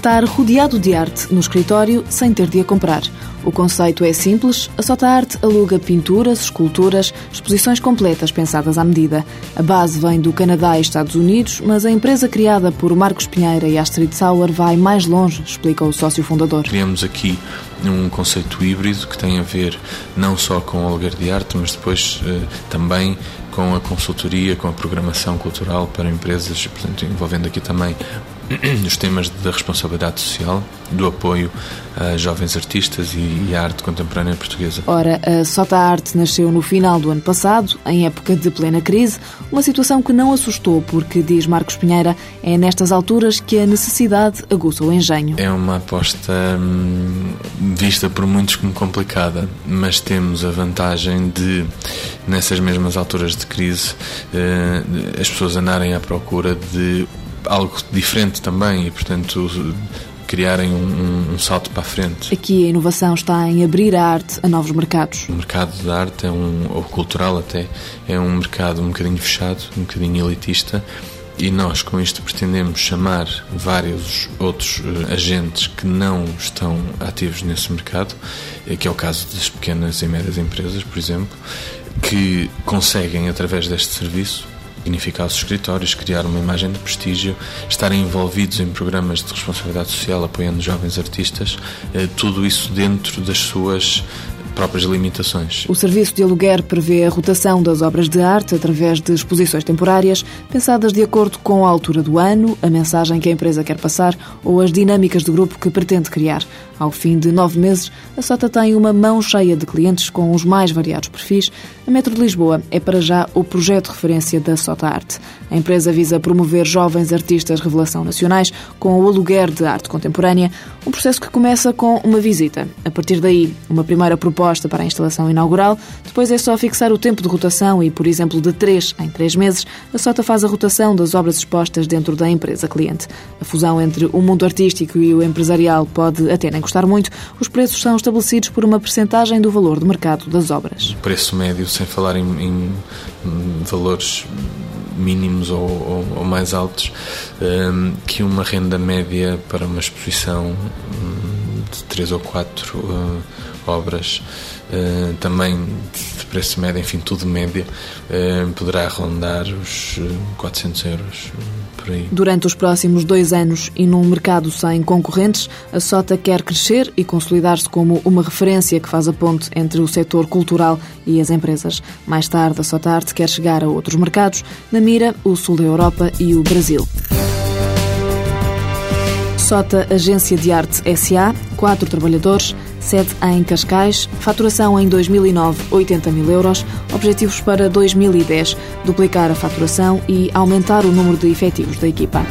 estar rodeado de arte no escritório sem ter de a comprar. O conceito é simples, a Sota Arte aluga pinturas, esculturas, exposições completas pensadas à medida. A base vem do Canadá e Estados Unidos, mas a empresa criada por Marcos Pinheira e Astrid Sauer vai mais longe, explica o sócio fundador. Criamos aqui um conceito híbrido que tem a ver não só com o aluguer de arte, mas depois eh, também com a consultoria, com a programação cultural para empresas, portanto, envolvendo aqui também os temas da responsabilidade social, do apoio a jovens artistas e à arte contemporânea portuguesa. Ora, a Sota Arte nasceu no final do ano passado, em época de plena crise, uma situação que não assustou, porque, diz Marcos Pinheira, é nestas alturas que a necessidade aguça o engenho. É uma aposta hum, vista por muitos como complicada, mas temos a vantagem de, nessas mesmas alturas de crise, eh, as pessoas andarem à procura de algo diferente também e, portanto, criarem um, um, salto para a frente. Aqui a inovação está em abrir a arte a novos mercados. O mercado da arte, é um, ou cultural até, é um mercado um bocadinho fechado, um bocadinho elitista. E nós, com isto, pretendemos chamar vários outros uh, agentes que não estão ativos nesse mercado, eh, que é o caso das pequenas e médias empresas, por exemplo, que conseguem, através deste serviço, dignificar os escritórios, criar uma imagem de prestígio, estarem envolvidos em programas de responsabilidade social, apoiando jovens artistas, eh, tudo isso dentro das suas próprias limitações. O serviço de aluguer prevê a rotação das obras de arte através de exposições temporárias, pensadas de acordo com a altura do ano, a mensagem que a empresa quer passar ou as dinâmicas do grupo que pretende criar. Ao fim de nove meses, a Sota tem uma mão cheia de clientes com os mais variados perfis. A Metro de Lisboa é para já o projeto de referência da Sota Arte. A empresa visa promover jovens artistas revelação nacionais com o aluguer de arte contemporânea, um processo que começa com uma visita. A partir daí, uma primeira proposta proposta para a instalação inaugural. Depois é só fixar o tempo de rotação e, por exemplo, de 3 em 3 meses, a SOTA faz a rotação das obras expostas dentro da empresa cliente. A fusão entre o mundo artístico e o empresarial pode até nem custar muito. Os preços são estabelecidos por uma percentagem do valor de mercado das obras. Preço médio, sem falar em, em valores mínimos ou, ou, ou mais altos, um, que uma renda média para uma exposição de três ou quatro uh, obras, uh, também de preço médio, enfim, tudo média, uh, poderá rondar os 400 euros. Por aí. Durante os próximos dois anos e num mercado sem concorrentes, a SOTA quer crescer e consolidar-se como uma referência que faz a ponte entre o setor cultural e as empresas. Mais tarde, a SOTA Arte quer chegar a outros mercados, na mira, o sul da Europa e o Brasil. Sota Agência de Arte SA, quatro trabalhadores, sede em Cascais, faturação em 2009 80 mil euros, objetivos para 2010 duplicar a faturação e aumentar o número de efetivos da equipa.